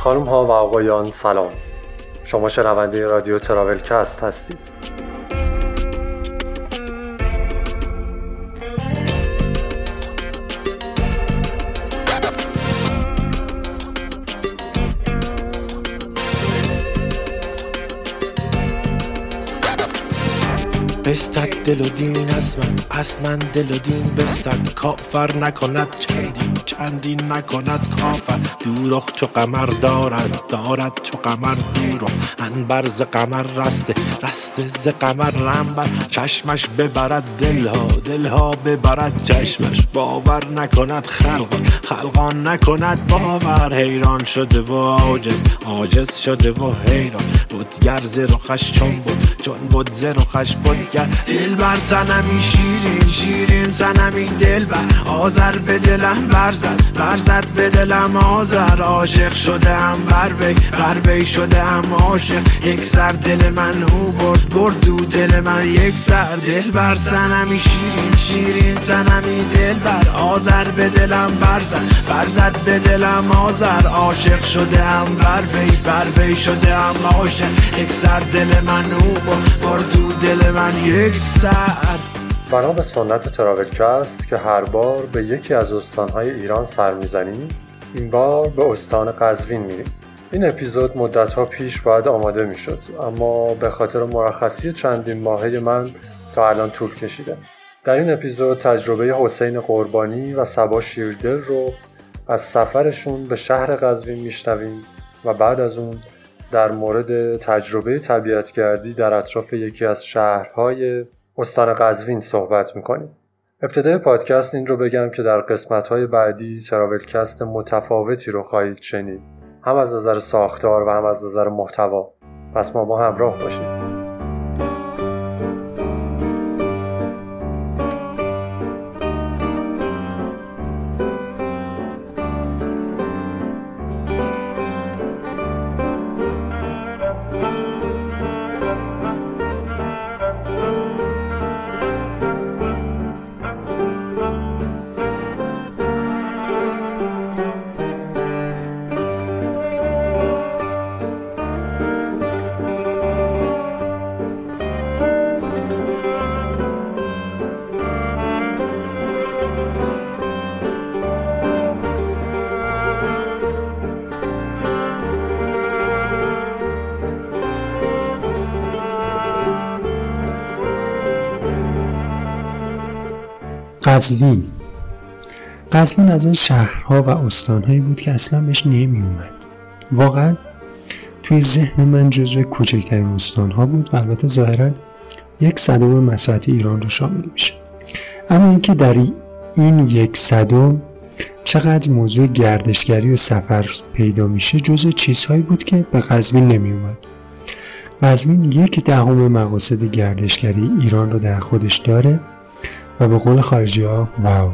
خانم ها و آقایان سلام. شما شنونده رادیو تراولکست هستید. بستد دل و دین از من از من دل و دین بستد. کافر نکند چندین چندین نکند کافر. دورخ چو قمر دارد دارد چو قمر دورخ انبر ز قمر رسته رسته ز قمر رنبر چشمش ببرد دلها دلها ببرد چشمش. باور نکند خلقان خلقان نکند باور. حیران شده و عاجز عاجز شده و حیران. بودگر ز رخش چون بود چون بود ز رخش بودگر دل بر زنمی شیرین شیرین زنمی دل بر آزر به دلم برزد برزد به دلم آزر عاشق شده ام بر بی شده ام عاشق. یک سر دل من او برد برد دو دل من یک سر. دل بر زنمی شیرین شیرین زنمی دل بر. آزر به دلم برزد برزد به دلم آزر. عاشق شده ام بر بی بر بی شده ام عاشق. یک سر دل من او برد برد دو دل من یک سر. بنا به سنت تراولکست که هر بار به یکی از استانهای ایران سر می‌زنیم این بار به استان قزوین میریم. این اپیزود مدتها پیش باید آماده می‌شد اما به خاطر مرخصی چندین ماهه من تا الان طول کشیده. در این اپیزود تجربه حسین قربانی و سبا شیردل رو از سفرشون به شهر قزوین میشنویم و بعد از اون در مورد تجربه طبیعتگردی در اطراف یکی از شهرهای استان قزوین صحبت می‌کنیم. ابتدای پادکست این رو بگم که در قسمت های بعدی تراولکست متفاوتی رو خواهید شنید. هم از نظر ساختار و هم از نظر محتوا. پس ما با همراه باشید قزوین قزوین از آن شهرها و استانهایی بود که اصلا بهش نمی اومد واقعا توی ذهن من جزو کوچکترین استانها بود و البته ظاهرا یک صدم مساحت ایران رو شامل میشه. اما اینکه در این یک صدم چقدر موضوع گردشگری و سفر پیدا میشه جزء چیزهایی بود که به قزوین نمی اومد قزوین یک دهم مقاصد گردشگری ایران رو در خودش داره و به قول خارجی ها واو.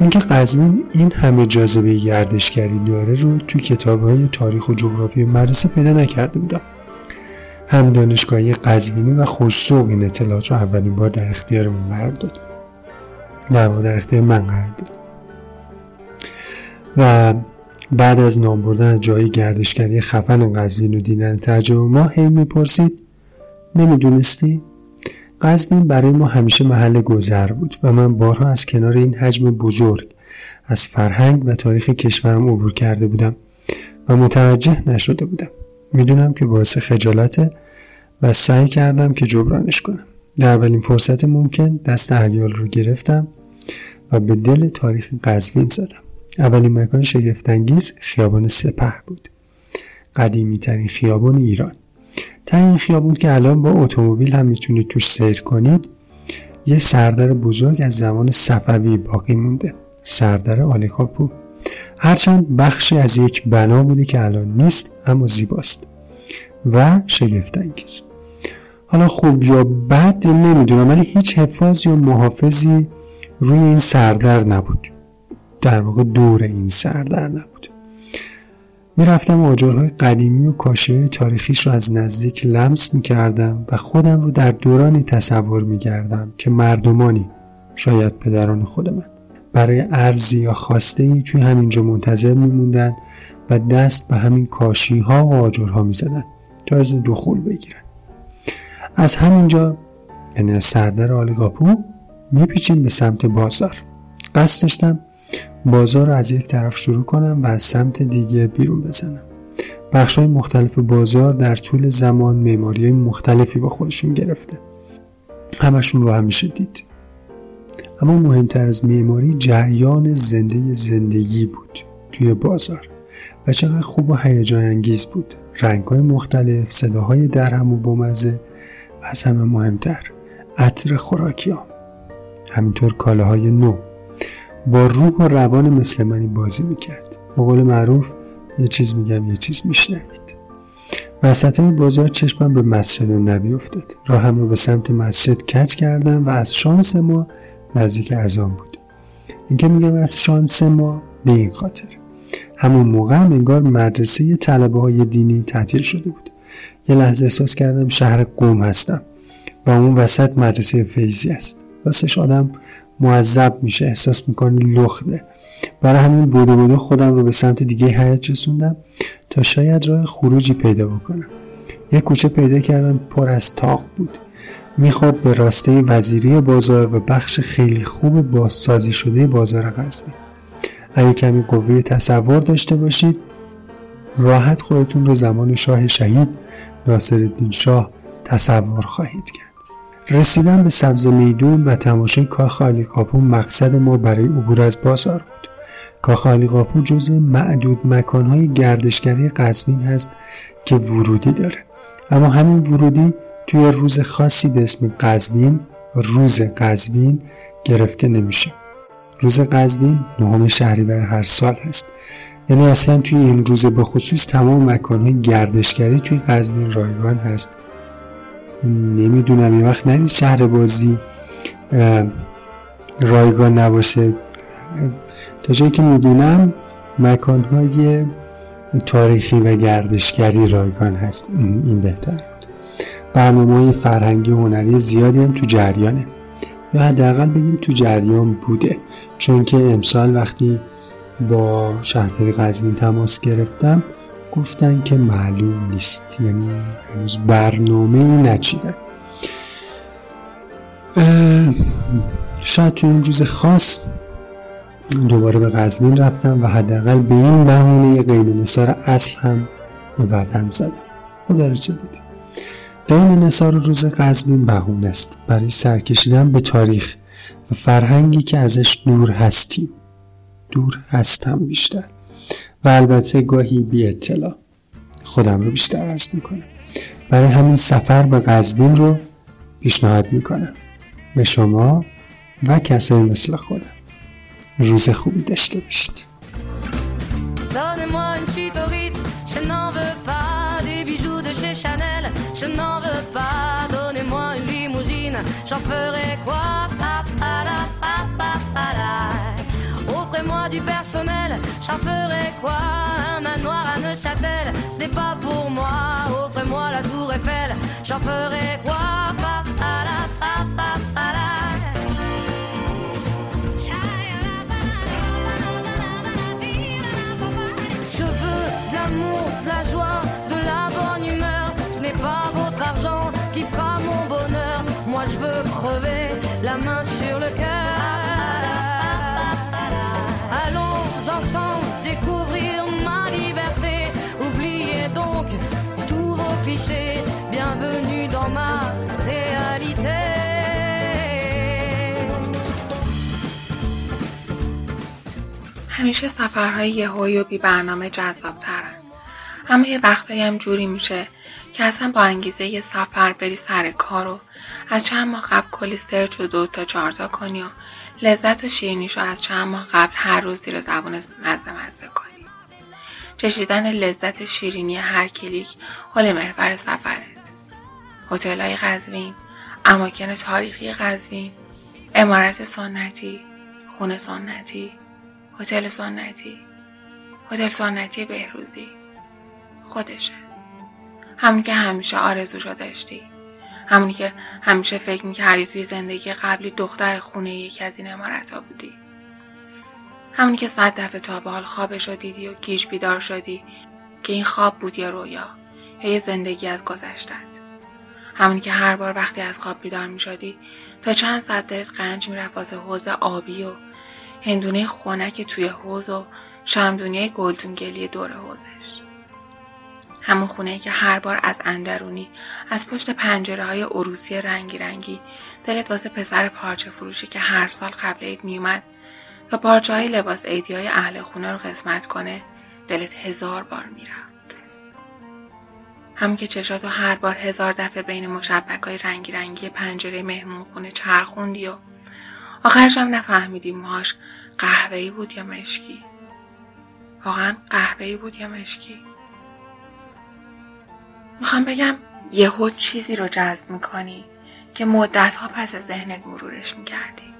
اینکه قزوین این همه جاذبه گردشگری داره رو توی کتاب های تاریخ و جغرافی مدرسه پیدا نکرده بودم. هم دانشگاهی قزوینی و خوشسوق این اطلاعات رو اولین بار در اختیارمون قرار داد. در در اختیار من قرار داد. و بعد از نام بردن جای گردشگری خفن قزوین و دیدن تجربه ما هی می‌پرسید نمی‌دونستی؟ قزوین برای ما همیشه محل گذر بود و من بارها از کنار این حجم بزرگ از فرهنگ و تاریخ کشورم عبور کرده بودم و متوجه نشده بودم. می‌دونم که باعث خجالته و سعی کردم که جبرانش کنم. در اولین فرصت ممکن دست احیال رو گرفتم و به دل تاریخ قزوین زدم. اولین مکان شگفتانگیز خیابان سپه بود. قدیمی ترین خیابان ایران. تا این خیابون که الان با اتومبیل هم می‌تونید توش سیر کنید یه سردر بزرگ از زمان صفوی باقی مونده سردر آلیکاپو هرچند بخشی از یک بنا بوده که الان نیست اما زیباست و شگفت انگیز حالا خوب یا بد نمی‌دونم ولی هیچ حفاظ یا محافظی روی این سردر نبود. در واقع دور این سردر نبود. می‌رفتم آجرهای قدیمی و کاشی تاریخیش رو از نزدیک لمس می‌کردم و خودم رو در دورانی تصور می‌کردم که مردمانی شاید پدران خود من برای ارزی یا خواسته ای توی همینجا منتظر میموندن و دست به همین کاشی ها و آجرها می‌زدن تا از دخول بگیرن. از همینجا یعنی از سردر آلیگاپو میپیچیم به سمت بازار. قصد داشتم بازار رو از یک طرف شروع کنم و از سمت دیگه بیرون بزنم. بخش مختلف بازار در طول زمان معماری های مختلفی با خودشون گرفته. همشون رو همیشه دید. اما مهمتر از معماری جریان زنده زندگی بود توی بازار و چقدر خوب و هیجان انگیز بود. رنگ های مختلف صداهای درهم و بامزه و از همه مهمتر عطر خوراکی ها. همینطور کالاهای نو. با روح و روان مثل منی بازی می‌کرد. به قول معروف یه چیز میگم یه چیز میشنوید. وسط های بازار چشمم به مسجد نبی افتاد. راهم رو به سمت مسجد کچ کردم و از شانس ما نزدیک ازان بود. اینکه میگم از شانس ما به این خاطر. همون موقع هم انگار مدرسه طلبه های دینی تعطیل شده بود. یه لحظه احساس کردم شهر قوم هستم. و اون وسط مدرسه فیزی است. راستش آدم معذب میشه احساس می‌کنه لخته. برای همین بوده بوده خودم رو به سمت دیگه حیات رسوندم تا شاید راه خروجی پیدا بکنم. یه کوچه پیدا کردم پر از تاق بود. می‌خواد به راسته وزیری بازار و بخش خیلی خوب بازسازی شده بازار قزوین اگه کمی قوه تصور داشته باشید راحت خودتون رو زمان شاه شهید ناصرالدین شاه تصور خواهید کرد. رسیدن به سبز میدون و تماشای کاخ آلیقاپو مقصد ما برای عبور از بازار بود. کاخ آلیقاپو جز معدود مکانهای گردشگری قزوین هست که ورودی داره. اما همین ورودی توی روز خاصی به اسم قزوین روز قزوین گرفته نمیشه. روز قزوین نهم شهریور هر سال هست. یعنی اصلا توی این روز به خصوص تمام مکانهای گردشگری توی قزوین رایگان هست. نمی‌دونم یه وقت نرید شهر بازی رایگان نباشه. تا جایی که می‌دونم مکانهای تاریخی و گردشگری رایگان هست. این بهتر برنامه های فرهنگی و هنری زیادی هم تو جریانه. یا حداقل بگیم تو جریان بوده. چون که امسال وقتی با شهرداری قزوین تماس گرفتم گفتن که معلوم نیست. یعنی هنوز برنامه نچیدن. شاید تو این روز خاص دوباره به قزوین رفتم و حداقل به این بهونه قیم نصار اصل هم به بدن زدم. خدا رو چه دیدیم قیم نصار روز قزوین بهونه است. برای سرکشیدن به تاریخ و فرهنگی که ازش دور هستیم. دور هستم بیشتر. و البته گاهی بی اطلاع. خودم رو بیشتر عرض می‌کنم. برای همین سفر به قزوین رو پیشنهاد می‌کنم. به شما و کسایی مثل خودم. روز خوبی داشته باشید. Offrez-moi du personnel, j'en ferai quoi? Un manoir à Neuchâtel, ce n'est pas pour moi. Offrez-moi la tour Eiffel, j'en ferai quoi? Je veux de l'amour, de la joie, de la bonne humeur. Ce n'est pas votre argent qui fera mon bonheur. Moi je veux crever la main sur le cœur. Bienvenue dans ma réalité همیشه سفرهای یهویی و بی برنامه جذاب ترن. اما یه وقتایی هم جوری میشه که اصلا با انگیزه یه سفر بری سر کار و از چند ماه قبل کلی سرچ و دو تا چارتا کنی و لذت و شیرینیش رو از چند ماه قبل هر روز زیر زبون مزه مزه کنی. چشیدن لذت شیرینی هر کلیک حال محور سفرت. هتل های قزوین اماکن تاریخی قزوین امارت سنتی خونه سنتی هتل سنتی هتل سنتی بهروزی. خودشه. همونی که همیشه آرزوشو داشتی. همونی که همیشه فکر می‌کردی توی زندگی قبلی دختر خونه یکی از این امارت ها بودی. همونی که صد دفعه تا به حال خوابش رو دیدی و گیج بیدار شدی که این خواب بود یا رویا یا یه زندگی از گذشتت. همونی که هر بار وقتی از خواب بیدار می شدی تا چند ساعت دلت قنج می‌رفت واسه حوز آبی و هندونه خونک توی حوز و شمدونی گلدونگلی دور حوزش همون خونه که هر بار از اندرونی از پشت پنجره های عروسی رنگی رنگی دلت واسه پسر پارچه فروشی که هر سال قبل عید میومد و پارچه لباس عیدی های اهل خونه رو قسمت کنه دلت هزار بار می‌رفت. هم که چشاتو هر بار هزار دفعه بین مشبک های رنگی رنگی پنجره مهمون خونه چرخوندی و آخرش هم نفهمیدی موهاش قهوه‌ای بود یا مشکی. واقعا قهوه‌ای بود یا مشکی. می‌خوام بگم یهو چیزی رو جذب می‌کنی که مدت ها پس از ذهنت مرورش می‌کردی.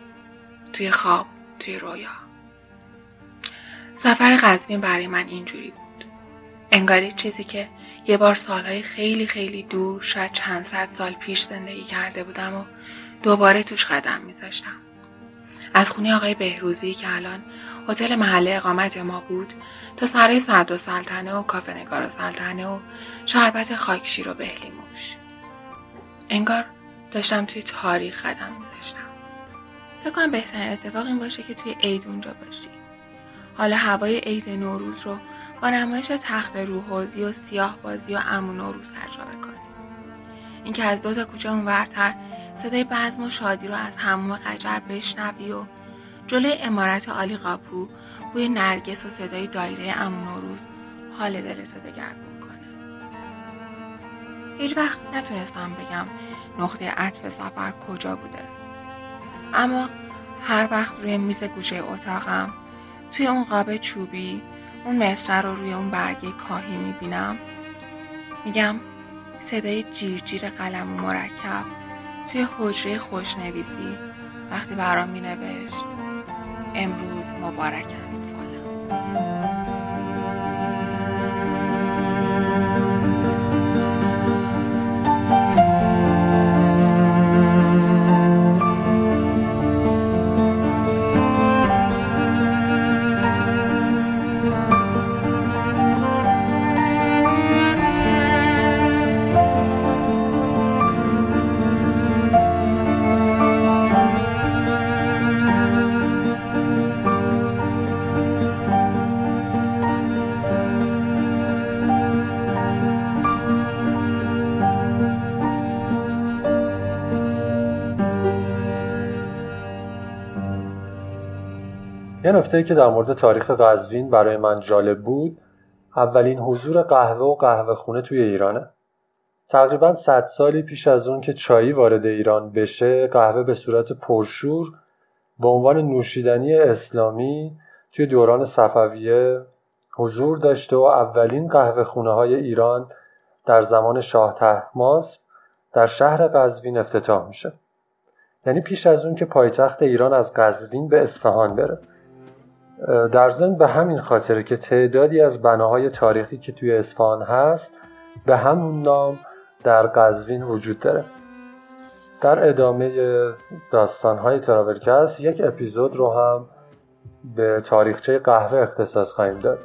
توی خواب توی رویا. سفر قزوین برای من اینجوری بود. انگاری چیزی که یه بار سالهای خیلی خیلی دور شاید چند صد سال پیش زندگی کرده بودم و دوباره توش قدم میذاشتم. از خونه آقای بهروزی که الان هتل محله اقامت ما بود تا سرای سعد و سلطنه و کافه نگار و سلطنه و شربت خاکشیر و بهلیموش. انگار داشتم توی تاریخ قدم میذاشتم. فکر کنم بهترین اتفاق این باشه که توی عید اونجا باشی. حالا هوای عید نوروز رو با نمایش تخت روحوزی و سیاه بازی و امون نوروز تجربه کنی اینکه از دو تا کوچه اونورتر صدای بزم و شادی رو از هموم قجر بشنوی و جلوی امارت آلی قاپو بوی نرگس و صدای دایره امون روز حال دلتو دگرگون کنه. هیچ وقت نتونستم بگم نقطه عطف سفر کجا بوده. اما هر وقت روی میز گوشه اتاقم توی اون قاب چوبی اون مصره رو روی اون برگه کاهی می‌بینم میگم صدای جیرجیر قلم و مرکب توی حجره خوشنویسی وقتی برام می نوشت امروز مبارک است فالم یه نکته که در مورد تاریخ قزوین برای من جالب بود اولین حضور قهوه و قهوه خونه توی ایرانه. تقریبا صد سالی پیش از اون که چایی وارد ایران بشه قهوه به صورت پرشور به عنوان نوشیدنی اسلامی توی دوران صفویه حضور داشته و اولین قهوه خونه های ایران در زمان شاه تحماسب در شهر قزوین افتتاح میشه. یعنی پیش از اون که پایتخت ایران از قزوین به اصفهان بره. در ضمن به همین خاطره که تعدادی از بناهای تاریخی که توی اصفهان هست به همون نام در قزوین وجود داره. در ادامه داستانهای تراولکست یک اپیزود رو هم به تاریخچه قهوه اختصاص خواهیم داد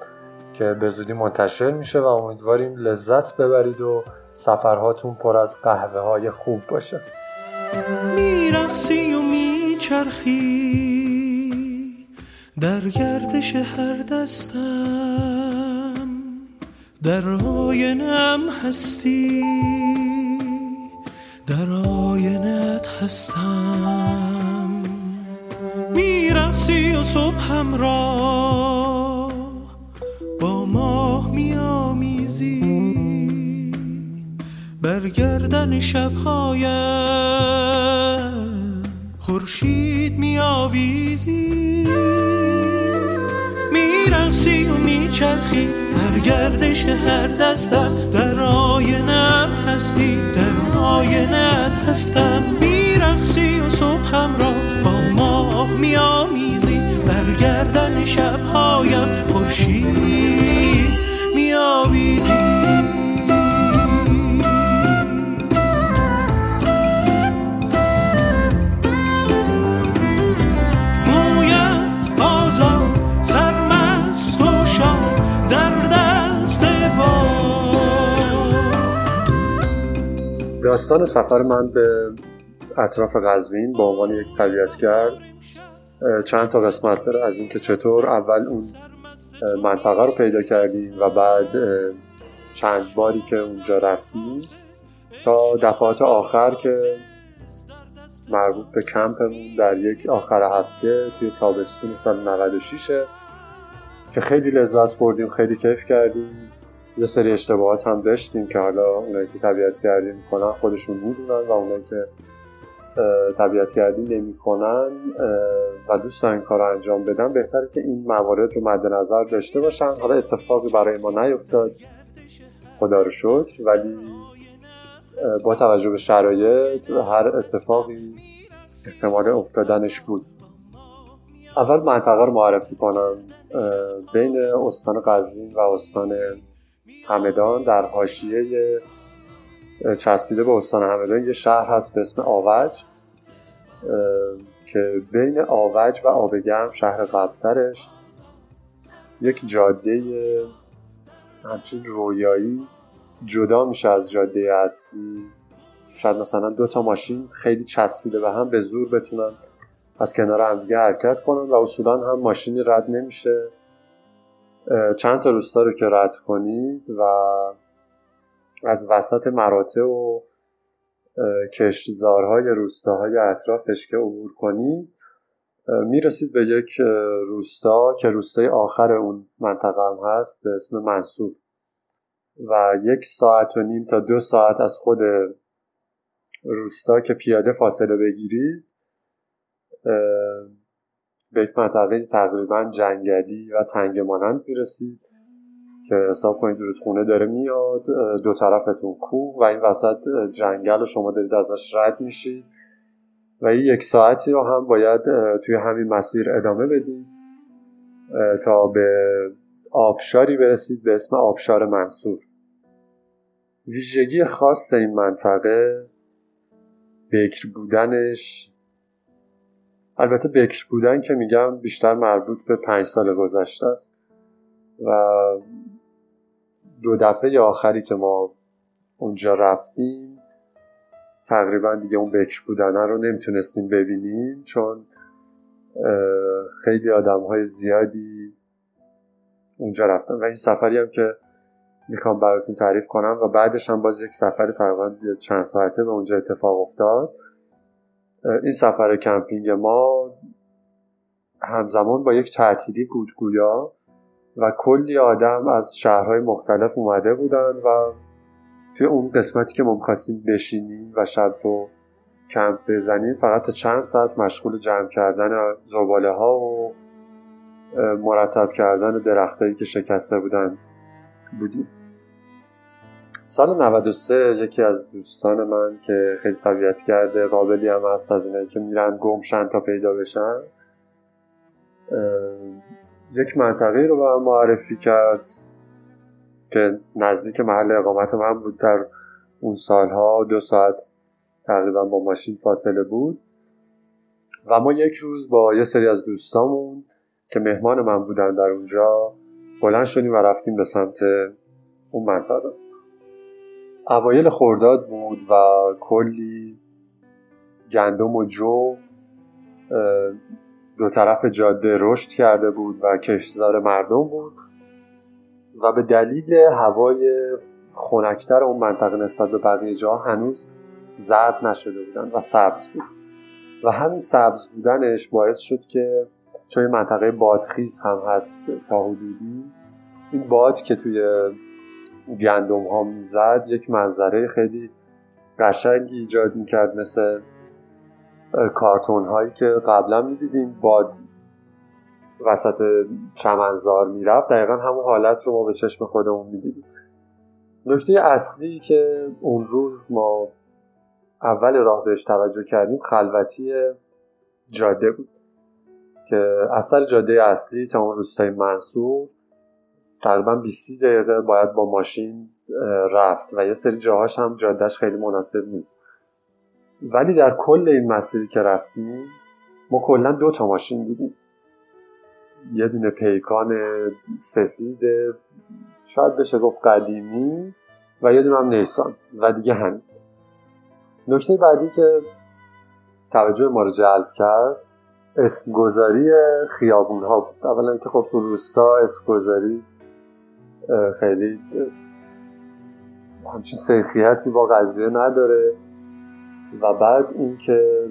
که به زودی منتشر میشه و امیدواریم لذت ببرید و سفرهاتون پر از قهوه های خوب باشه. میرخسی و میچرخی. در گردش هر دستم در آینم هستی در آینت هستم. میرخسی و صبحم را با ماه میامیزی برگردن شبهایم خورشید میآویزی. میچرخی در گردش هر دستم در آینم هستی در آینت هستم. میرخسی و صبحم را با ماه میآمیزی برگردن شبهایم خورشید میآویزی. داستان سفر من به اطراف قزوین به عنوان یک طبیعتگر چند تا قسمت داره از اینکه چطور اول اون منطقه رو پیدا کردیم و بعد چند باری که اونجا رفتیم تا دفعات آخر که مربوط به کمپمون در یک آخر هفته توی تابستون سال 96 که خیلی لذت بردیم خیلی کیف کردیم. یه سری اشتباهات هم داشتیم که حالا اونایی که طبیعت کردیم می‌کنن خودشون می‌دونن و اونایی که طبیعت گردی نمی‌کنن و دوست دارن کار انجام بدن. بهتره که این موارد رو مد نظر داشته باشن. حالا اتفاقی برای ما نیفتاد. خدا رو شکر. ولی با توجه به شرایط هر اتفاقی احتمال افتادنش بود. اول منطقه رو معرفی کنم. بین استان قزوین و استان همدان در حاشیه چسبیده به استان همدان یه شهر هست به اسم آوج که بین آوج و آبگرم شهر قبلترش. یک جاده همچین رویایی جدا میشه از جاده اصلی. شاید مثلا دو تا ماشین خیلی چسبیده به هم به زور بتونن از کنار همدیگه حرکت کنن و اصولا هم ماشینی رد نمیشه. چند تا روستا رو که رد کنید و از وسط مراتع و کشتزارهای روستاهای اطرافش که عبور کنید می‌رسید به یک روستا که روستای آخر اون منطقه هم هست به اسم منصور. و یک ساعت و نیم تا دو ساعت از خود روستا که پیاده فاصله بگیرید به یک منطقه تقریبا جنگلی و تنگ مانند می‌رسید که حساب کنید رودخونه داره میاد دو طرفتون کوه و این وسط جنگل رو شما دارید ازش رد میشید و این یک ساعتی رو هم باید توی همین مسیر ادامه بدید تا به آبشاری برسید به اسم آبشار منصور. ویژگی خاص این منطقه بکر بودنش البته بکر بودن که میگم بیشتر مربوط به پنج سال گذشته است و دو دفعه آخری که ما اونجا رفتیم تقریبا دیگه اون بکر بودنه رو نمی‌تونستیم ببینیم چون خیلی آدم های زیادی اونجا رفتن و این سفری هم که می‌خوام براتون تعریف کنم و بعدش هم باز یک سفر تقریبا چند ساعته به اونجا اتفاق افتاد. این سفر کمپینگ ما همزمان با یک تعطیلی بود گویا و کلی آدم از شهرهای مختلف اومده بودن و توی اون قسمتی که ما می‌خواستیم بشینیم و شب رو کمپ بزنیم فقط تا چند ساعت مشغول جمع کردن زباله ها و مرتب کردن درختهایی که شکسته بودن بودیم. سال 93 یکی از دوستان من که خیلی طبیعت کرده قابلی هم هست از اینایی که میرن گمشن تا پیدا بشن یک منطقه رو به من معرفی کرد که نزدیک محل اقامت من بود. در اون سالها دو ساعت تقریبا با ماشین فاصله بود. و ما یک روز با یه سری از دوستامون که مهمان من بودن در اونجا بلند شدیم و رفتیم به سمت اون منطقه. اوایل خورداد بود و کلی گندم و جو دو طرف جاده رشد کرده بود و کشتزار مردم بود و به دلیل هوای خنکتر اون منطقه نسبت به بقیه جا هنوز زرد نشده بودن و سبز بود. و همین سبز بودنش باعث شد که چون منطقه بادخیز هم هست تا حدودی این باد که توی گندم ها می‌زد یک منظره خیلی قشنگی ایجاد می‌کرد مثل کارتون هایی که قبلا می‌دیدیم. باد وسط چمنزار می‌رفت. دقیقا همون حالت رو ما به چشم خودمون می‌دیدیم. نکته اصلی که اون روز ما اول راه بهش توجه کردیم خلوتی جاده بود که از سر جاده اصلی تا اون روستای منصور تقریبا 20 دقیقه باید با ماشین رفت و یه سری جاهاش هم جادهش خیلی مناسب نیست. ولی در کل این مسیری که رفتیم ما کلا دو تا ماشین دیدیم. یه دونه پیکان سفید شاید بشه گفت قدیمی و یه دونه هم نیسان و دیگه همین. نکته بعدی که توجه ما رو جلب کرد اسم گذاری خیابون ها بود. اولا که خب تو روستا اسم گذاری خیلی همچین سیخیتی با قضیه نداره. و بعد اینکه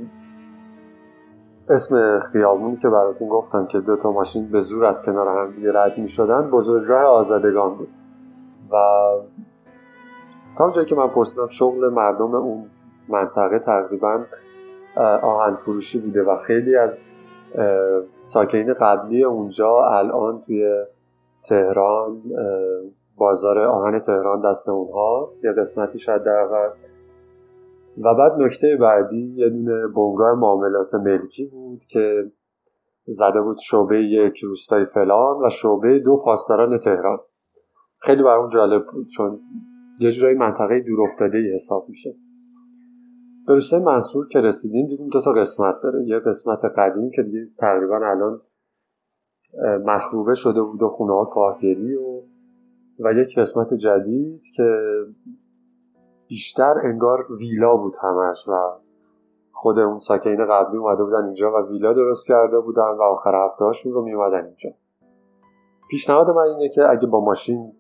اسم خیابونی که براتون گفتم که دو تا ماشین به زور از کنار هم دیگه رد می شدن بزرگراه آزادگان بود. و تا جایی که من پرسیدم شغل مردم اون منطقه تقریبا آهن فروشی بوده و خیلی از ساکنین قبلی اونجا الان توی تهران بازار آهن تهران دست اونهاست یه قسمتی شاید در و بعد نکته بعدی یه دونه بنگاه معاملات ملکی بود که زده بود شعبه یک روستای فلان و شعبه دو پاسداران تهران. خیلی برام جالب بود چون یه جورایی منطقه دور ای حساب میشه. به روستای منصور که رسیدیم دیدیم دو تا قسمت داره. یه قسمت قدیم که دیگه تقریبا الان مخروبه شده بود و خونه ها کاهگیری و و یک قسمت جدید که بیشتر انگار ویلا بود همش و خود اون ساکنین قبلی اومده بودن اینجا و ویلا درست کرده بودن و آخر هفته هاشون رو میومدن اینجا. پیشنهاد من اینه که اگه با ماشین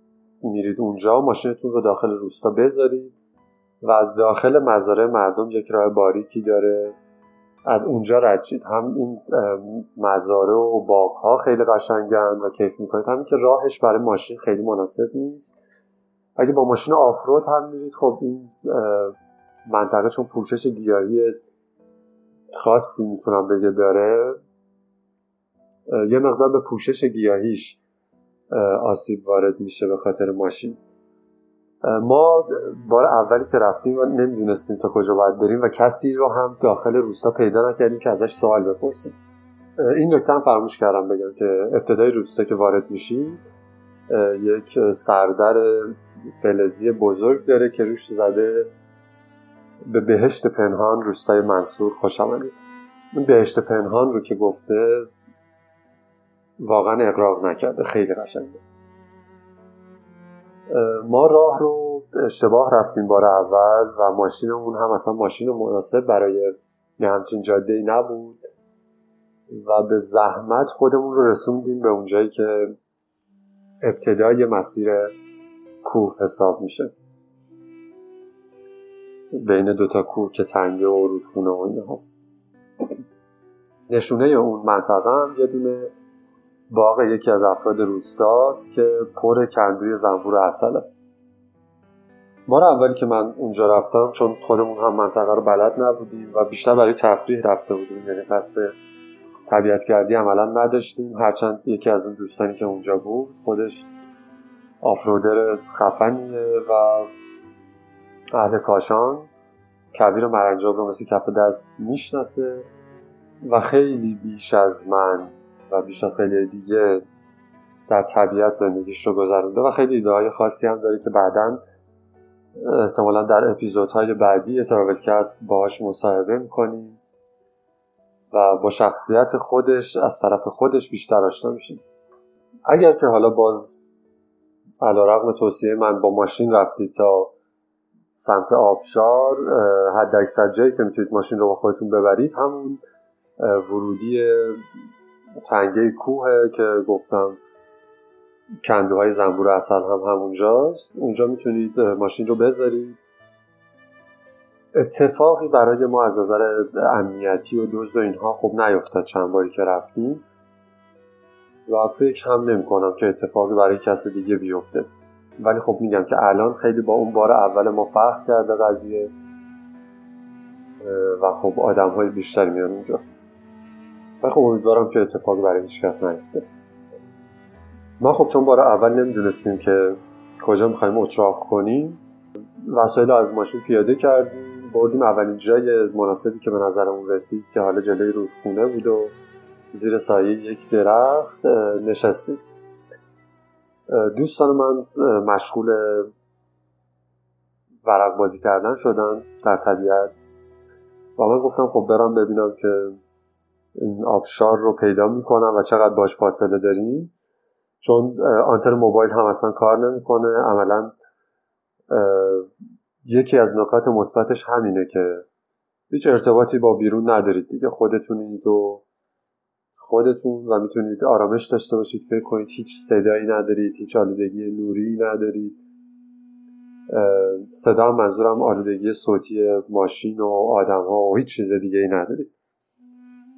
میرید اونجا ماشینتون رو داخل روستا بذارید و از داخل مزارع مردم یک راه باریکی داره از اونجا رد شید. هم این مزارع و باغ ها خیلی قشنگن و کیف می‌کنید. همین که راهش برای ماشین خیلی مناسب نیست. اگه با ماشین آفرود هم میرید خب این منطقه چون پوشش گیاهی خاصی می‌تونم بگه داره یه مقدار به پوشش گیاهیش آسیب وارد میشه به خاطر ماشین. ما بار اولی که رفتیم و نمی‌دونستیم تا کجا باید بریم و کسی رو هم داخل روستا پیدا نکردیم که ازش سوال بپرسیم. این نکته هم فراموش کردم بگم که ابتدای روستا که وارد میشیم یک سردر فلزی بزرگ داره که روش زده به بهشت پنهان روستای منصور خوش آمدید این بهشت پنهان رو که گفته واقعا اقراق نکرده خیلی قشنگه. ما راه رو اشتباه رفتیم بار اول و ماشینمون هم اصلا ماشین مناسب برای یه همچین جاده نبود. و به زحمت خودمون رو رسوندیم به اونجایی که ابتدای مسیر کوه حساب میشه. بین دوتا کوه که تنگه و رودخونه و اینه هست. نشونه اون منطقه هم یه دونه باغ یکی از افراد روستاست که پر کندوی زنبور اصله ما رو اولی که من اونجا رفتم چون خودمون هم منطقه رو بلد نبودیم و بیشتر برای تفریح رفته بودیم. یعنی قصد طبیعت کردی عملا نداشتیم. هرچند یکی از اون دوستانی که اونجا بود خودش آفرودر خفنیه و اهل کاشان. کویر مرنجاب رو مثل کف دست می‌شناسه و خیلی بیش از من و بیش از خیلی دیگه در طبیعت زندگیش رو گذرونده و خیلی ایده های خاصی هم داره که بعدا احتمالا در اپیزودهای بعدی تراولکست باهاش مصاحبه می‌کنیم و با شخصیت خودش از طرف خودش بیشتر آشنا میشیم. اگر که حالا باز علا رقم توصیه من با ماشین رفتید تا سمت آبشار حد اکثر جایی که می‌تونید ماشین رو با خودتون ببرید همون ورودی تنگه کوه که گفتم کندوهای زنبور اصل هم همونجاست. اونجا می‌تونید ماشین رو بذارید. اتفاقی برای ما از نظر امنیتی و دزد و اینها خب نیفتاد چند باری که رفتیم. و فکر هم نمی کنم که اتفاقی برای کسی دیگه بیفته. ولی خب میگم که الان خیلی با اون بار اول ما فرق کرده قضیه. و خب آدم های بیشتری میان اونجا. و خب امیدوارم که اتفاقی برای هیچ کس نیفته. ما خب چون بار اول نمی‌دونستیم که کجا می‌خوایم اتراق کنیم وسایل از ماشین پیاده کردیم بردیم اولین جای مناسبی که به نظرمون رسید که حالا جلوی رودخونه بود و زیر سایه یک درخت نشستیم. دوستان من مشغول ورق بازی کردن شدن در طبیعت. و من گفتم خب برم ببینم که این آبشار رو پیدا می‌کنم و چقدر باش فاصله داریم؟ چون آنتن موبایل هم اصلا کار نمی‌کنه. عملا یکی از نکات مثبتش همینه که هیچ ارتباطی با بیرون ندارید. دیگه خودتونید و خودتون و می‌تونید آرامش داشته باشید. فکر کنید هیچ صدایی ندارید هیچ آلودگی نوری ندارید. صدا منظورم آلودگی صوتی ماشین و آدم ها و هیچ چیز دیگه ای ندارید.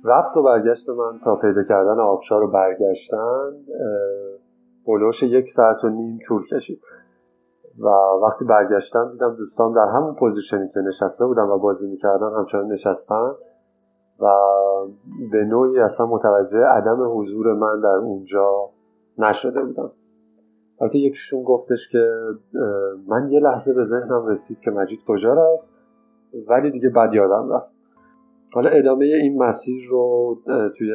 رفت و برگشت من تا پیدا کردن آبشار رو برگشتن بلوش یک ساعت و نیم طول کشید. و وقتی برگشتم دیدم دوستان در همون پوزیشنی که نشسته بودم و بازی می‌کردن همچنان نشستن و به نوعی اصلا متوجه عدم حضور من در اونجا نشده بودم. البته یکیشون گفتش که من یه لحظه به ذهنم رسید که مجید کجا رفت ولی دیگه بد یادم رفت. حالا ادامه این مسیر رو توی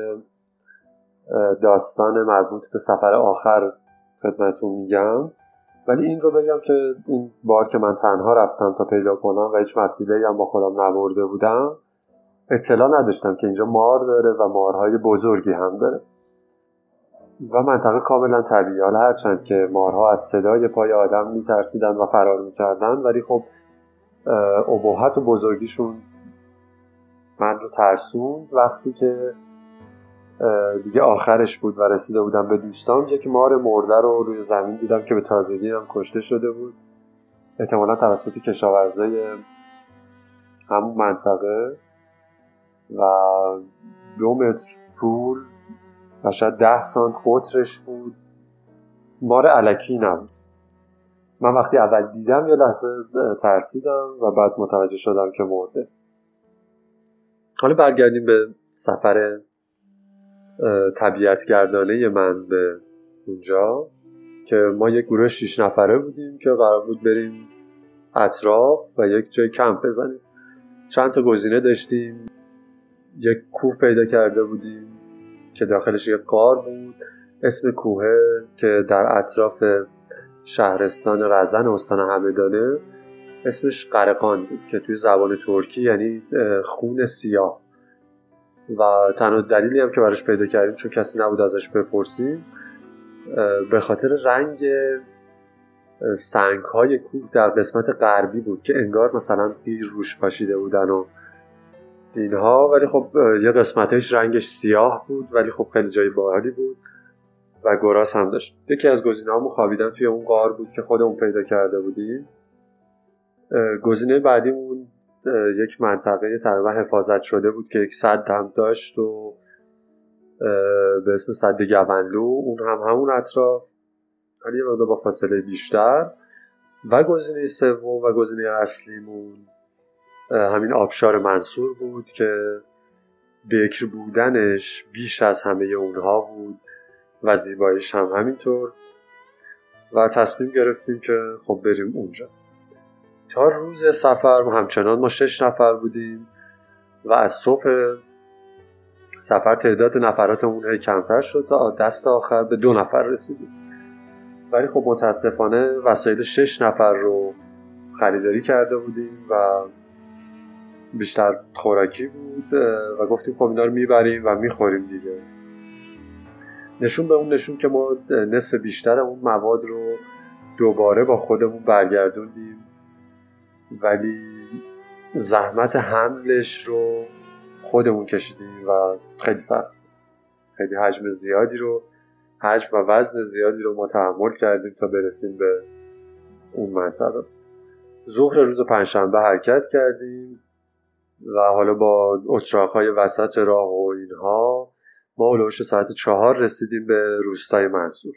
داستان مربوط به سفر آخر خدمتون میگم. ولی این رو بگم که این بار که من تنها رفتم تا پیدا کنم و هیچ وسیله هم با خودم نبرده بودم اطلاع نداشتم که اینجا مار داره و مارهای بزرگی هم داره. و منطقه کاملا طبیعی حالا هرچند که مارها از صدای پای آدم میترسیدن و فرار می‌کردن ولی خب ابهت و بزرگیشون من رو ترسوند وقتی که دیگه آخرش بود و رسیده بودم به دوستان یک مار مرده رو روی زمین دیدم که به تازگی هم کشته شده بود. احتمالا توسط کشاورزای همون منطقه و دو متر طول و شاید ده سانت قطرش بود. مار علکی نبود. من وقتی اول دیدم یه لحظه ترسیدم و بعد متوجه شدم که مرده. حالا برگردیم به سفر طبیعت گردانه من به اونجا که ما یک گروه شیش نفره بودیم که قرار بود بریم اطراف و یک جای کمپ بزنیم. چند تا گزینه داشتیم. یک کوه پیدا کرده بودیم که داخلش یک قار بود اسم کوه که در اطراف شهرستان رزن استان همدانه. اسمش قرقان بود که توی زبان ترکی یعنی خون سیاه. و تنها دلیلی هم که براش پیدا کردیم چون کسی نبود ازش بپرسیم به خاطر رنگ سنگ های کوه در قسمت غربی بود که انگار مثلا قیر روش پاشیده بودن و اینها. ولی خب یه قسمتش رنگش سیاه بود ولی خب خیلی جای باحالی بود و گراس هم داشت. یکی از گزینه‌هامون خوابیدن توی اون غار بود که خودمون پیدا کرده بودیم. گزینه بعدیمون یک منطقه تقریبا حفاظت شده بود که یک صد هم داشت و به اسم صد گونلو اون هم همون اطراف. ولی یه با فاصله بیشتر. و گزینه سوم و گزینه اصلیمون همین آبشار منصور بود که بکر بودنش بیش از همه اونها بود و زیباییش هم همینطور. و تصمیم گرفتیم که خب بریم اونجا. تا روز سفر همچنان ما شش نفر بودیم و از صبح سفر تعداد نفراتمون کمتر شد تا دست آخر به دو نفر رسیدیم. ولی خب متاسفانه وسایل شش نفر رو خریداری کرده بودیم و بیشتر خوراکی بود و گفتیم خب اینا رو می‌بریم و می‌خوریم دیگه. نشون به اون نشون که ما نصف بیشتر اون مواد رو دوباره با خودمون برگردوندیم. ولی زحمت حملش رو خودمون کشیدیم و خیلی سخت. خیلی حجم زیادی رو حجم و وزن زیادی رو ما تحمل کردیم تا برسیم به اون منطقه ظهر روز پنجشنبه حرکت کردیم و حالا با اتراق های وسط راه و اینها ما اولوش ساعت چهار رسیدیم به روستای منصور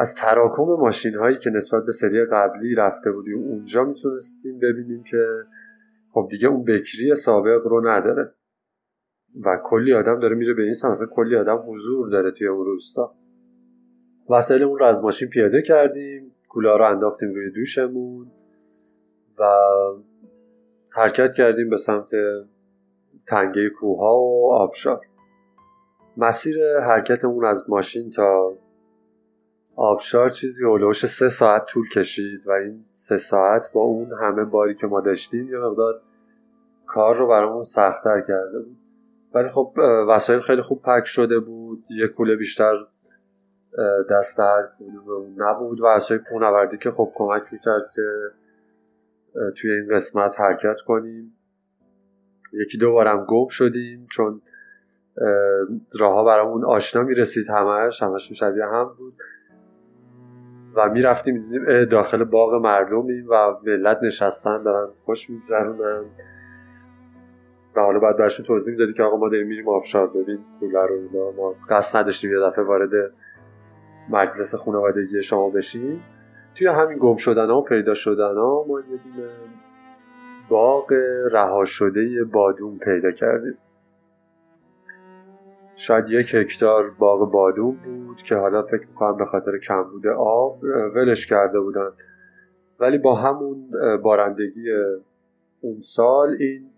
از تراکم ماشین هایی که نسبت به سری قبلی رفته بودیم اونجا می‌تونستیم ببینیم که خب دیگه اون بکری سابق رو نداره. و کلی آدم داره میره به این سمت. کلی آدم حضور داره توی اون روستا. وسایلمون رو از ماشین پیاده کردیم. کولا رو انداختیم روی دوشمون. و حرکت کردیم به سمت تنگه کوها و آبشار. مسیر حرکتمون از ماشین تا آبشار چیزی هلوش سه ساعت طول کشید و این سه ساعت با اون همه باری که ما داشتیم یه مقدار کار رو برامون سختتر کرده بود. ولی خب وسایل خیلی خوب پک شده بود. یه کوله بیشتر دست هر نبود و اصای پونوردی که خب کمک می‌کرد که توی این قسمت حرکت کنیم. یکی دو بارم گم شدیم چون راه برامون آشنا می‌رسید همش همش شبیه هم بود. و می‌رفتیم می‌دیدیم داخل باغ مردمی و ملت نشستن دارن خوش میگذرونن. و حالا باید برشون توضیح می‌دادی که آقا ما داریم میریم آبشار ببین کولر رو اینا ما قصد نداشتیم یه دفعه وارد مجلس خانوادگی شما بشیم. توی همین گم شدن ها و پیدا شدن ها ما یه باغ رها شده بادوم پیدا کردیم. شاید یک هکتار باغ بادوم بود که حالا فکر می‌کنم به خاطر کمبود آب ولش کرده بودن. ولی با همون بارندگی اون سال این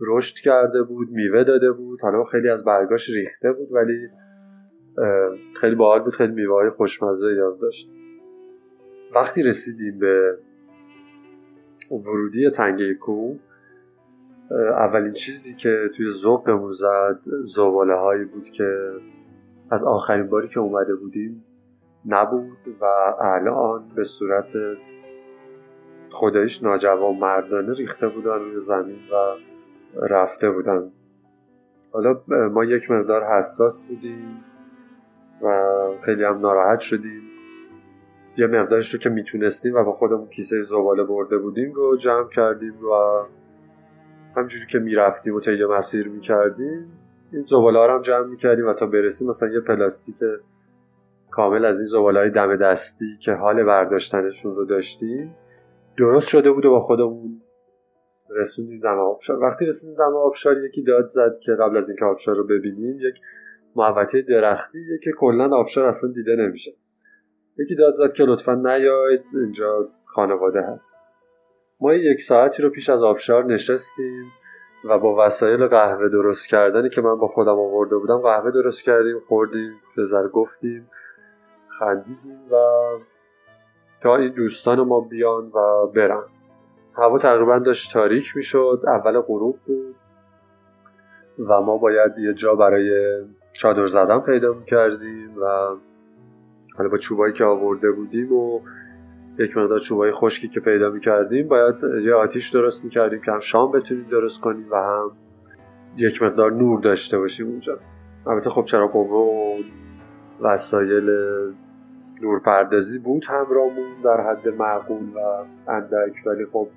رشد کرده بود میوه داده بود حالا خیلی از برگاش ریخته بود ولی خیلی باحال بود خیلی میوه های خوشمزه یاد داشت. وقتی رسیدیم به ورودی تنگه کو اولین چیزی که توی ذوقمون زد زباله هایی بود که از آخرین باری که اومده بودیم نبود و الان به صورت خودش ناجوان مردانه ریخته بودن روی زمین و رفته بودن. حالا ما یک مقدار حساس بودیم و خیلی هم ناراحت شدیم. یه مقدارش رو که می‌تونستیم و با خودمون کیسه زباله برده بودیم رو جمع کردیم و همجوری که می‌رفتیم و طی مسیر می‌کردیم این زباله ها هم جمع می‌کردیم و تا برسیم مثلا یه پلاستیک کامل از این زباله های دم دستی که حال برداشتنشون رو داشتیم درست شده بود و با خودمون رسوندیم دم آبشار. وقتی رسیدیم دم آبشار یکی داد زد که قبل از اینکه آبشار رو ببینیم یک محوطه درختیه که کلا آبشار اصلا دیده نمیشه. یکی داد زد که لطفا نیاید اینجا خانواده هست. ما یک ساعتی رو پیش از آبشار نشستیم و با وسایل قهوه درست کردنی که من با خودم آورده بودم قهوه درست کردیم خوردیم بذر گفتیم خندیدیم و تا این دوستان ما بیان و برن. هوا تقریبا داشت تاریک می‌شد اول غروب بود و ما باید یه جا برای چادر زدن پیدا کردیم و حالا با چوبایی که آورده بودیم و یک مقدار چوبای خشکی که پیدا می‌کردیم باید یه آتیش درست می‌کردیم که هم شام بتونیم درست کنیم و هم یک مقدار نور داشته باشیم اونجا. البته خب چرا قوه و وسایل نورپردازی بود همراهمون در حد معقول و اندک ولی خب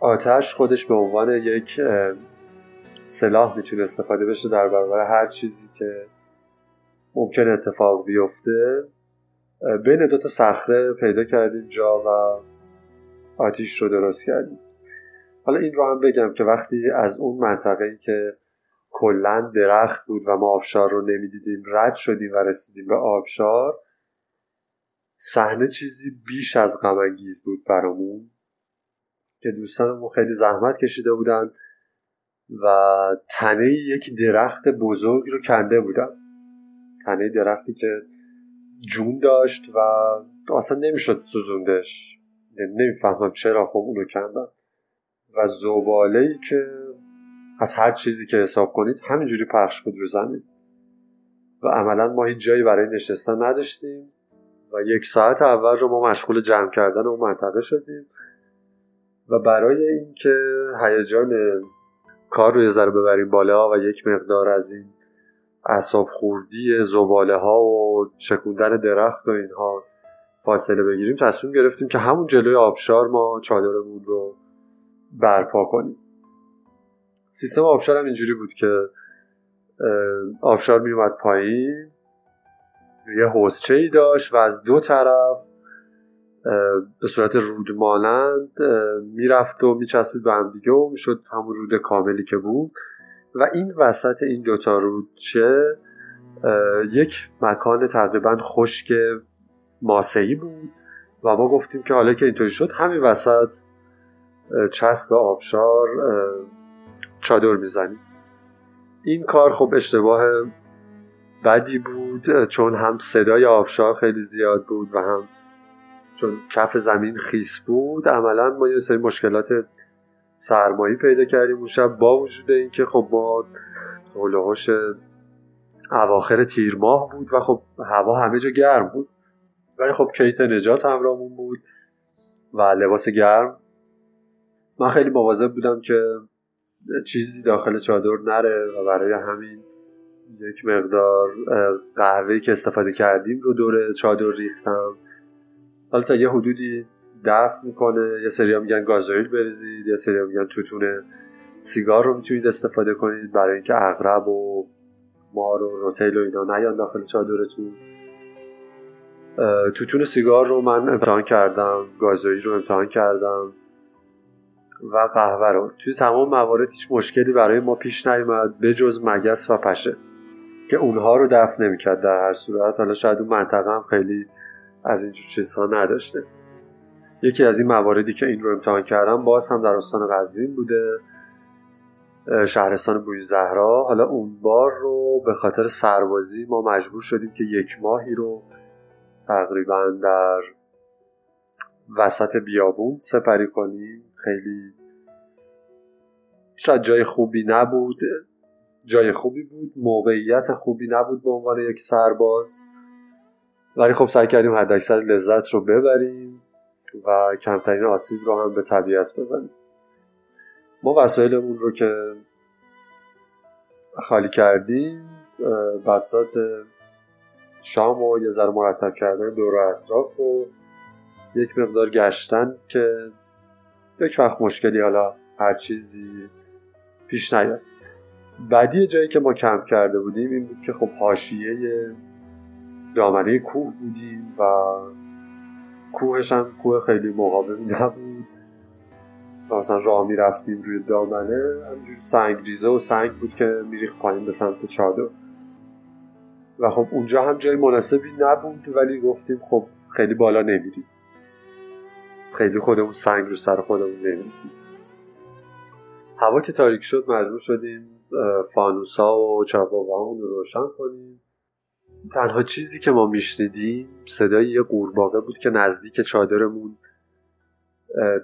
آتش خودش به عنوان یک سلاح می‌تونه استفاده بشه در برابر هر چیزی که ممکن اتفاق بیفته. بین دوتا صخره پیدا کردیم جا و آتیش رو درست کردیم. حالا این رو هم بگم که وقتی از اون منطقه ای که کلا درخت بود و ما آبشار رو نمی‌دیدیم رد شدیم و رسیدیم به آبشار صحنه چیزی بیش از غم بود برامون که دوستانمون خیلی زحمت کشیده بودن و تنه یک درخت بزرگ رو کنده بودن. تنه درختی که جون داشت و اصلا نمی‌شد سوزوندش. نمی‌فهمم چرا خب اونو کندن و زباله ای که از هر چیزی که حساب کنید همینجوری پخش بود رو زمین. و عملا ما هیچ جایی برای نشستن نداشتیم و یک ساعت اول رو ما مشغول جمع کردن اون منطقه شدیم. و برای اینکه هیجان کار رو یه ذره ببریم بالا و یک مقدار از این اصاب خوردی زباله ها و شکوندن درخت و اینها فاصله بگیریم تصمیم گرفتیم که همون جلوی آبشار ما چادرمون رو برپا کنیم. سیستم آبشار هم اینجوری بود که آبشار می اومد پایین یه حوزچه ای داشت و از دو طرف به صورت رود مانند می‌رفت و میچسبید به هم دیگه و می‌شد همون رود کاملی که بود. و این وسط این دوتا رودچه یک مکان تقریبا خشک ماسهی بود و ما گفتیم که حالا که اینطوری شد همین وسط چسب آبشار چادر می‌زنیم. این کار خب اشتباه بدی بود چون هم صدای آبشار خیلی زیاد بود و هم چون کف زمین خیس بود. عملا ما یه سری مشکلات سرمایی پیدا کردیم اون شب با وجود اینکه خب ما هلوهاش اواخر تیر ماه بود و خب هوا همه جا گرم بود. ولی خب کیت نجات همراهمون بود و لباس گرم. من خیلی مواظب بودم که چیزی داخل چادر نره و برای همین یک مقدار قهوه که استفاده کردیم رو دور چادر ریختم. حالا تا یه حدودی دفع می‌کنه. یه سری میگن گازوئیل بریزید یه سری میگن توتون سیگار رو می‌تونید استفاده کنید برای اینکه اغرب و مار و روتیل و اینا نیان داخل چادرتون. توتون سیگار رو من امتحان کردم گازوئیل رو امتحان کردم و قهوه رو. توی تمام موارد هیچ مشکلی برای ما پیش نیومد به جز مگس و پشه که اونها رو دفع نمی‌کرد در هر صورت. حالا شاید اون منطقه هم خیلی از اینجور چیزها نداشته. یکی از این مواردی که این رو امتحان کردم باز هم در استان قزوین بوده. شهرستان بوی زهرا. حالا اون بار رو به خاطر سربازی ما مجبور شدیم که یک ماهی رو تقریبا در وسط بیابون سپری کنیم. خیلی شاید جای خوبی نبود. جای خوبی بود موقعیت خوبی نبود به عنوان یک سرباز. ولی خب سعی کردیم حداکثر لذت رو ببریم و کمترین آسیب رو هم به طبیعت بزنیم. ما وسایلمون رو که خالی کردیم بسات شام و یه ذره مرتب کردن دور اطراف و یک مقدار گشتن که یک وقت مشکلی حالا هر چیزی پیش نیاد. بعدی جایی که ما کمپ کرده بودیم این بود که خب حاشیه دامنه کوه بودیم و کوهش هم کوه خیلی مقاومی نبود. مثلا راه می‌رفتیم روی دامنه همجور سنگ ریزه و سنگ بود که میریخ پایین به سمت چادر. و خب اونجا هم جای مناسبی نبود ولی گفتیم خب خیلی بالا نمیریم. خیلی خودمون سنگ رو سر خودمون نمیزیم هوا که تاریک شد مجبور شدیم فانوسا و چراغ رو روشن کنیم. تنها چیزی که ما میشنیدیم صدای یه قورباغه بود که نزدیک چادرمون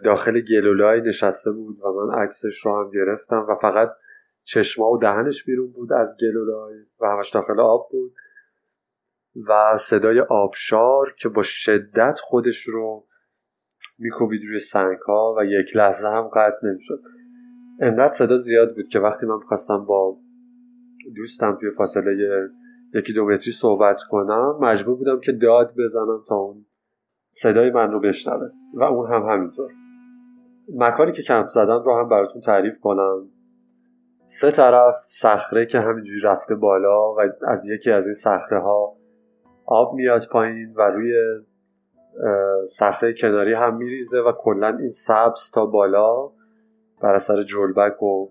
داخل گلولای نشسته بود و من عکسش رو هم گرفتم و فقط چشما و دهنش بیرون بود از گلولای و همش داخل آب بود و صدای آبشار که با شدت خودش رو میکوبید روی سنگ ها و یک لحظه هم قطع نمی‌شد. انقدر صدا زیاد بود که وقتی من خواستم با دوستم توی فاصله یکی دو متری صحبت کنم مجبور بودم که داد بزنم تا اون صدای من رو بشنوه و اون هم همینطور. مکانی که کمپ زدم رو هم براتون تعریف کنم. سه طرف صخره که همینجوری رفته بالا و از یکی از این صخره ها آب میاد پایین و روی صخره کناری هم میریزه و کلا این سبز تا بالا بر اثر جلبک و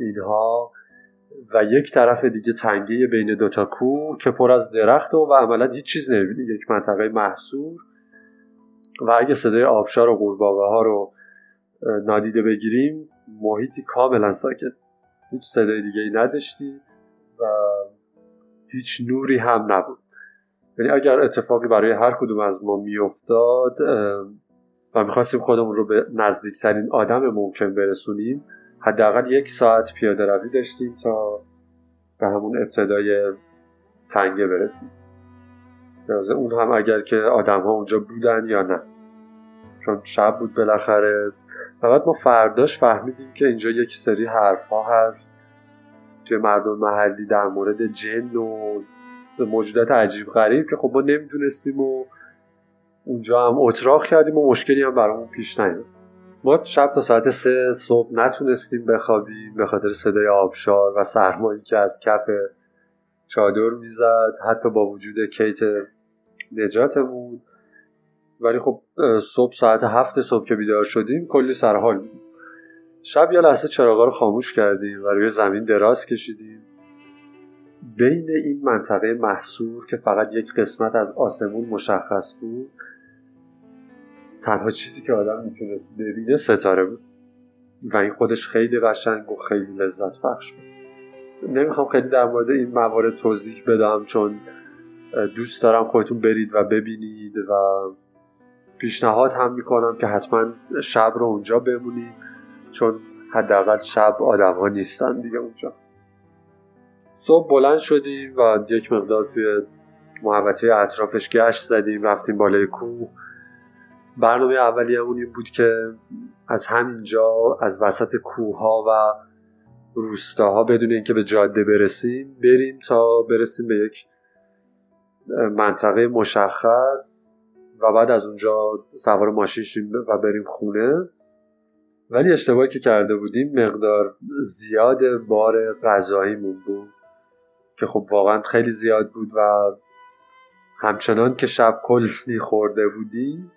اینها و یک طرف دیگه تنگه بین دوتا کوه که پر از درخت و, و عملا هیچ چیز نمی‌بینی. یک منطقه محصور. و اگه صدای آبشار و قورباغه ها رو نادیده بگیریم محیطی کاملا ساکت. هیچ صدای دیگه ای نداشتی و هیچ نوری هم نبود. یعنی اگر اتفاقی برای هر کدوم از ما میافتاد و می‌خواستیم خودمون رو به نزدیکترین آدم ممکن برسونیم حداقل یک ساعت پیاده روی داشتیم تا به همون ابتدای تنگه برسیم. اون هم اگر که آدم ها اونجا بودن یا نه. چون شب بود بالاخره. فقط ما فرداش فهمیدیم که اینجا یک سری حرف ها هست. توی مردم محلی در مورد جن و موجودات عجیب غریب که خب ما نمی‌دونستیم و اونجا هم اتراق کردیم و مشکلی هم برامون پیش نیاد ما شب تا ساعت سه صبح نتونستیم بخوابیم به خاطر صدای آبشار و سرمایی که از کف چادر می‌زد حتی با وجود کیت نجاتمون. ولی خب صبح ساعت هفت صبح که بیدار شدیم کلی سرحال بودیم شب یا لحظه چراغا رو خاموش کردیم و روی زمین دراز کشیدیم. بین این منطقه محصور که فقط یک قسمت از آسمون مشخص بود تنها چیزی که آدم می‌تونست ببینه ستاره بود. و این خودش خیلی قشنگ و خیلی لذت بخش بود. نمی‌خوام خیلی در مورد این موارد توضیح بدم چون دوست دارم خودتون برید و ببینید و پیشنهاد هم می‌کنم که حتما شب رو اونجا بمونید چون حداقل شب آدم ها نیستن دیگه اونجا. صبح بلند شدیم و یک مقدار توی محوطه اطرافش گشت زدیم رفتیم بالای کوه. برنامه اولیه‌مون این بود که از همینجا از وسط کوه ها و روستاها بدون اینکه به جاده برسیم بریم تا برسیم به یک منطقه مشخص و بعد از اونجا سوار ماشین شیم و بریم خونه. ولی اشتباهی که کرده بودیم مقدار زیاد بار غذاییمون بود که خب واقعا خیلی زیاد بود و همچنان که شب کلی خورده بودیم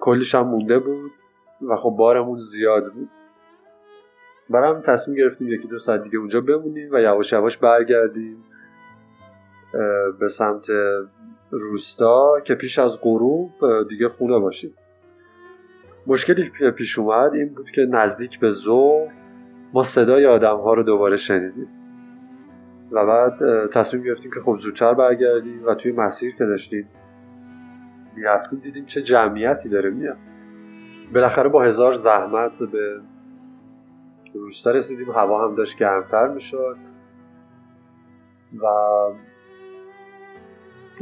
کلیش هم مونده بود و خب بارمون زیاد بود. برام تصمیم گرفتیم یکی دو ساعت دیگه اونجا بمونیم و یواش یواش برگردیم به سمت روستا که پیش از غروب دیگه خونه باشیم. مشکلی که پیش اومد این بود که نزدیک به ظهر ما صدای آدم ها رو دوباره شنیدیم و بعد تصمیم گرفتیم که خب زودتر برگردیم و توی مسیر که داشتیم می‌رفتیم دیدیم چه جمعیتی داره میاد. بالاخره با هزار زحمت به روستا رسیدیم هوا هم داشت گرمتر می‌شد. و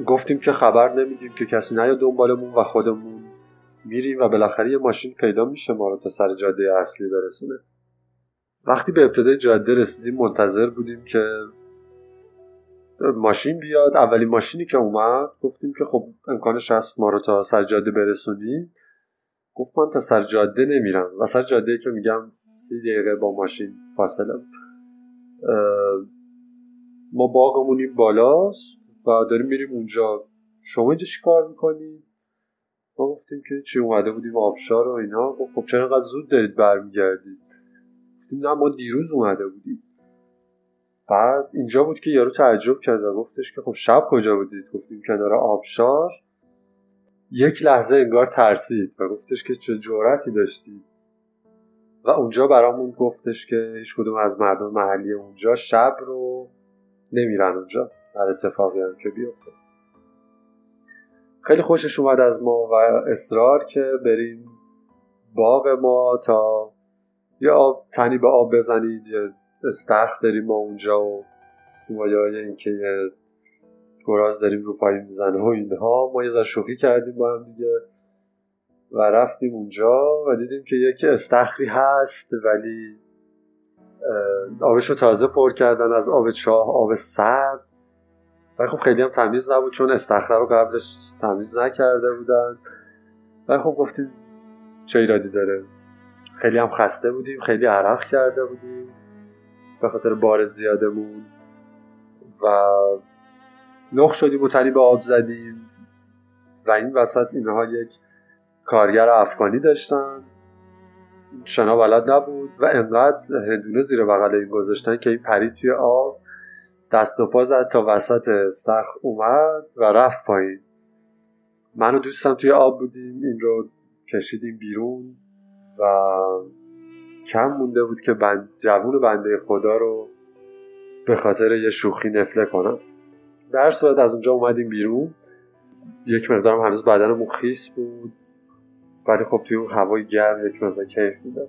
گفتیم که خبر نمیدیم که کسی نیا دنبالمون و خودمون میریم و بالاخره یه ماشین پیدا میشه ما رو تا سر جاده اصلی برسونه. وقتی به ابتدای جاده رسیدیم منتظر بودیم که ماشین بیاد. اولین ماشینی که اومد گفتیم که خب امکانش هست ما رو تا سر جاده برسونی گفت من تا سر جاده نمیرم. و سر جاده که میگم سی دقیقه با ماشین فاصله. ما باغمون این بالاست و داریم میریم اونجا. شما اینجا چی کار می‌کنی؟ ما گفتیم که چی اومده بودیم آبشار و اینا. خب چرا انقدر زود دارید برمیگردید؟ گفتیم نه ما دیروز اومده بودیم. بعد اینجا بود که یارو تعجب کرد و گفتش که خب شب کجا بودید؟ گفتیم کنار آبشار. یک لحظه انگار ترسید و گفتش که چه جورتی داشتید. و اونجا برامون گفتش که هیچ کدوم از مردم محلی اونجا شب رو نمیرن اونجا. هر اتفاقی هم که بیفته. خیلی خوشش اومد از ما و اصرار که بریم باغ ما تا یا آب تنی به آب بزنید یا استخر داریم ما اونجا و مایای اینکه یه گراز داریم رو پایی می‌زنه و اینها. ما یه شوخی کردیم با هم دیگه و رفتیم اونجا و دیدیم که یکی استخری هست ولی آبش رو تازه پر کردن از آب چاه آب سرد. ولی خب خیلی هم تمیز نبود چون استخره رو قبلش تمیز نکرده بودن. ولی خب گفتیم چه ایرادی داره. خیلی هم خسته بودیم خیلی عرق کرده بودیم. به خاطر بار زیادمون و نخ شدیم و تنی به آب زدیم و این وسط اینها یک کارگر افغانی داشتن. شنا بلد نبود و انقدر هندونه زیر بغل این گذاشتن که این پرید توی آب دست و پا زد تا وسط استخ اومد و رفت پایین. من و دوستم توی آب بودیم این رو کشیدیم بیرون و کم مونده بود که بند جوون بنده خدا رو به خاطر یه شوخی نفله کنم در صورت از اونجا اومدیم بیرون. یک مقدارم هنوز بدنمون خیس بود. ولی خب توی اون هوای گرم یک مقدار کیف می‌داد.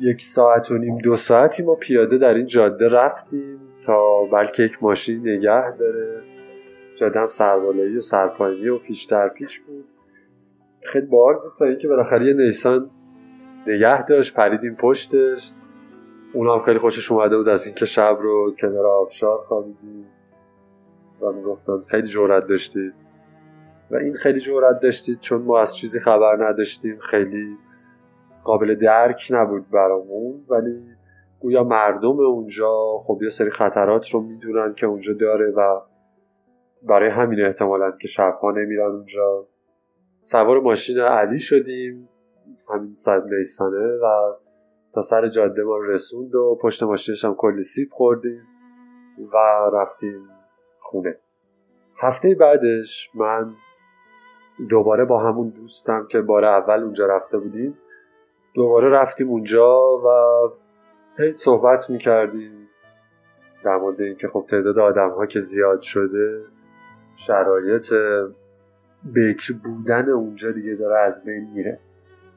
یک ساعت و نیم دو ساعتی ما پیاده در این جاده رفتیم تا بلکه یک ماشین نگه داره. جاده هم سربالایی و سرپایینی و پیش در پیش بود. خیلی بار بود تا اینکه بالاخره یه نیسان نگه داشت پریدیم پشتش. اونا هم خیلی خوشش اومده بود از اینکه شب رو کنار آبشار خوابیدیم. و می‌گفتن خیلی جورت داشتید. و این خیلی جورت داشتید چون ما از چیزی خبر نداشتیم. خیلی قابل درک نبود برامون. ولی گویا مردم اونجا خب یه سری خطرات رو می‌دونن که اونجا داره و برای همین احتمالا که شبها نمیرن اونجا. سوار ماشین علی شدیم. همین ساعت نیسانه و تا سر جاده ما رسوند و پشت ماشینش هم کلی سیب خوردیم و رفتیم خونه. هفته بعدش من دوباره با همون دوستم که بار اول اونجا رفته بودیم دوباره رفتیم اونجا و هی صحبت می‌کردیم در مورد اینکه خب تعداد آدم ها که زیاد شده شرایط بکر بودن اونجا دیگه داره از بین میره.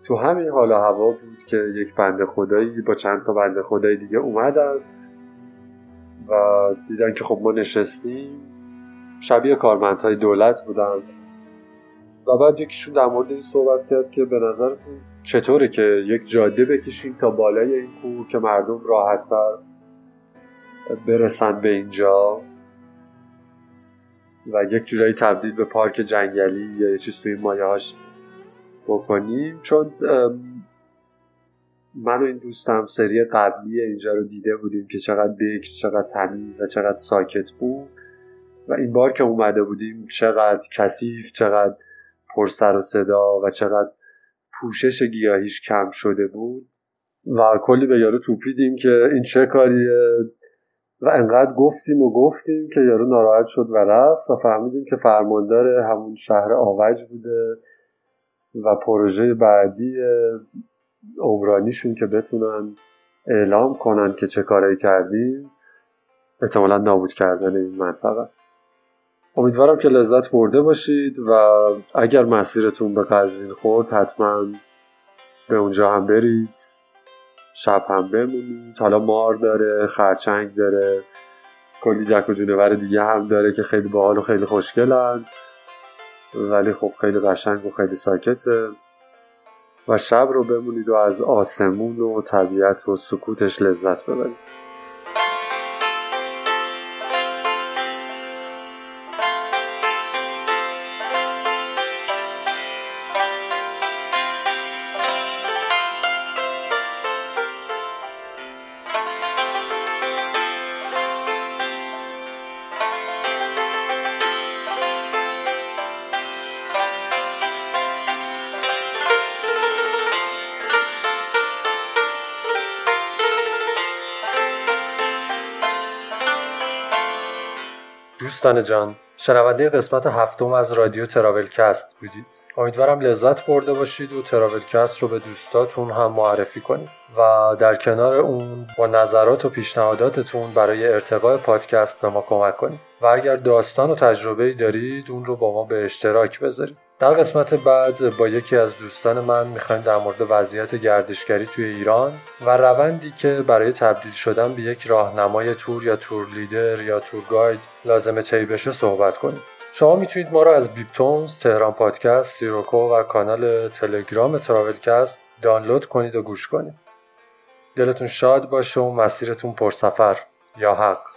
تو همین حالا هوا بود که یک بنده خدایی با چند تا بنده خدایی دیگه اومدن و دیدن که خب ما نشستیم. شبیه کارمندهای دولت بودن. و بعد یکیشون در مورد این صحبت کرد که به نظرتون چطوره که یک جاده بکشیم تا بالای این کوه که مردم راحتتر برسن به اینجا و یک جورایی تبدیل به پارک جنگلی یا یه چیز توی مایه هاش بکنیم چون من و این دوستم سری قبلی اینجا رو دیده بودیم که چقدر بکر چقدر تمیز و چقدر ساکت بود و این بار که اومده بودیم چقدر کثیف چقدر پر سر و صدا و چقدر پوشش گیاهیش کم شده بود و کلی به یارو توپیدیم که این چه کاریه و انقدر گفتیم و گفتیم که یارو ناراحت شد و رفت و فهمیدیم که فرماندار همون شهر آوج بوده. و پروژه بعدی عمرانیشون که بتونن اعلام کنن که چه کارایی کردیم احتمالا نابود کردن این منطقه است. امیدوارم که لذت برده باشید و اگر مسیرتون به قزوین خورد حتما به اونجا هم برید شب هم بمونید. حالا مار داره خرچنگ داره کلی جک و جونور دیگه هم داره که خیلی باحال و خیلی خوشگلن. ولی خب خیلی قشنگ و خیلی ساکته. و شب رو بمونید و از آسمون و طبیعت و سکوتش لذت ببرید. دوستان جان شنونده قسمت هفتم از رادیو تراولکست بودید. امیدوارم لذت برده باشید و تراولکست رو به دوستاتون هم معرفی کنید و در کنار اون با نظرات و پیشنهاداتتون برای ارتقاء پادکست به ما کمک کنید. و اگر داستان و تجربه دارید اون رو با ما به اشتراک بذارید. در قسمت بعد با یکی از دوستان من می‌خوایم در مورد وضعیت گردشگری توی ایران و روندی که برای تبدیل شدن به یک راهنمای تور یا تور لیدر یا تور گاید لازمه طی بشه صحبت کنیم شما می‌تونید ما رو از بیپتونز، تهران پادکست، سیروکو و کانال تلگرام تراولکست دانلود کنید و گوش کنید. دلتون شاد باشه و مسیرتون پرسفر یا حق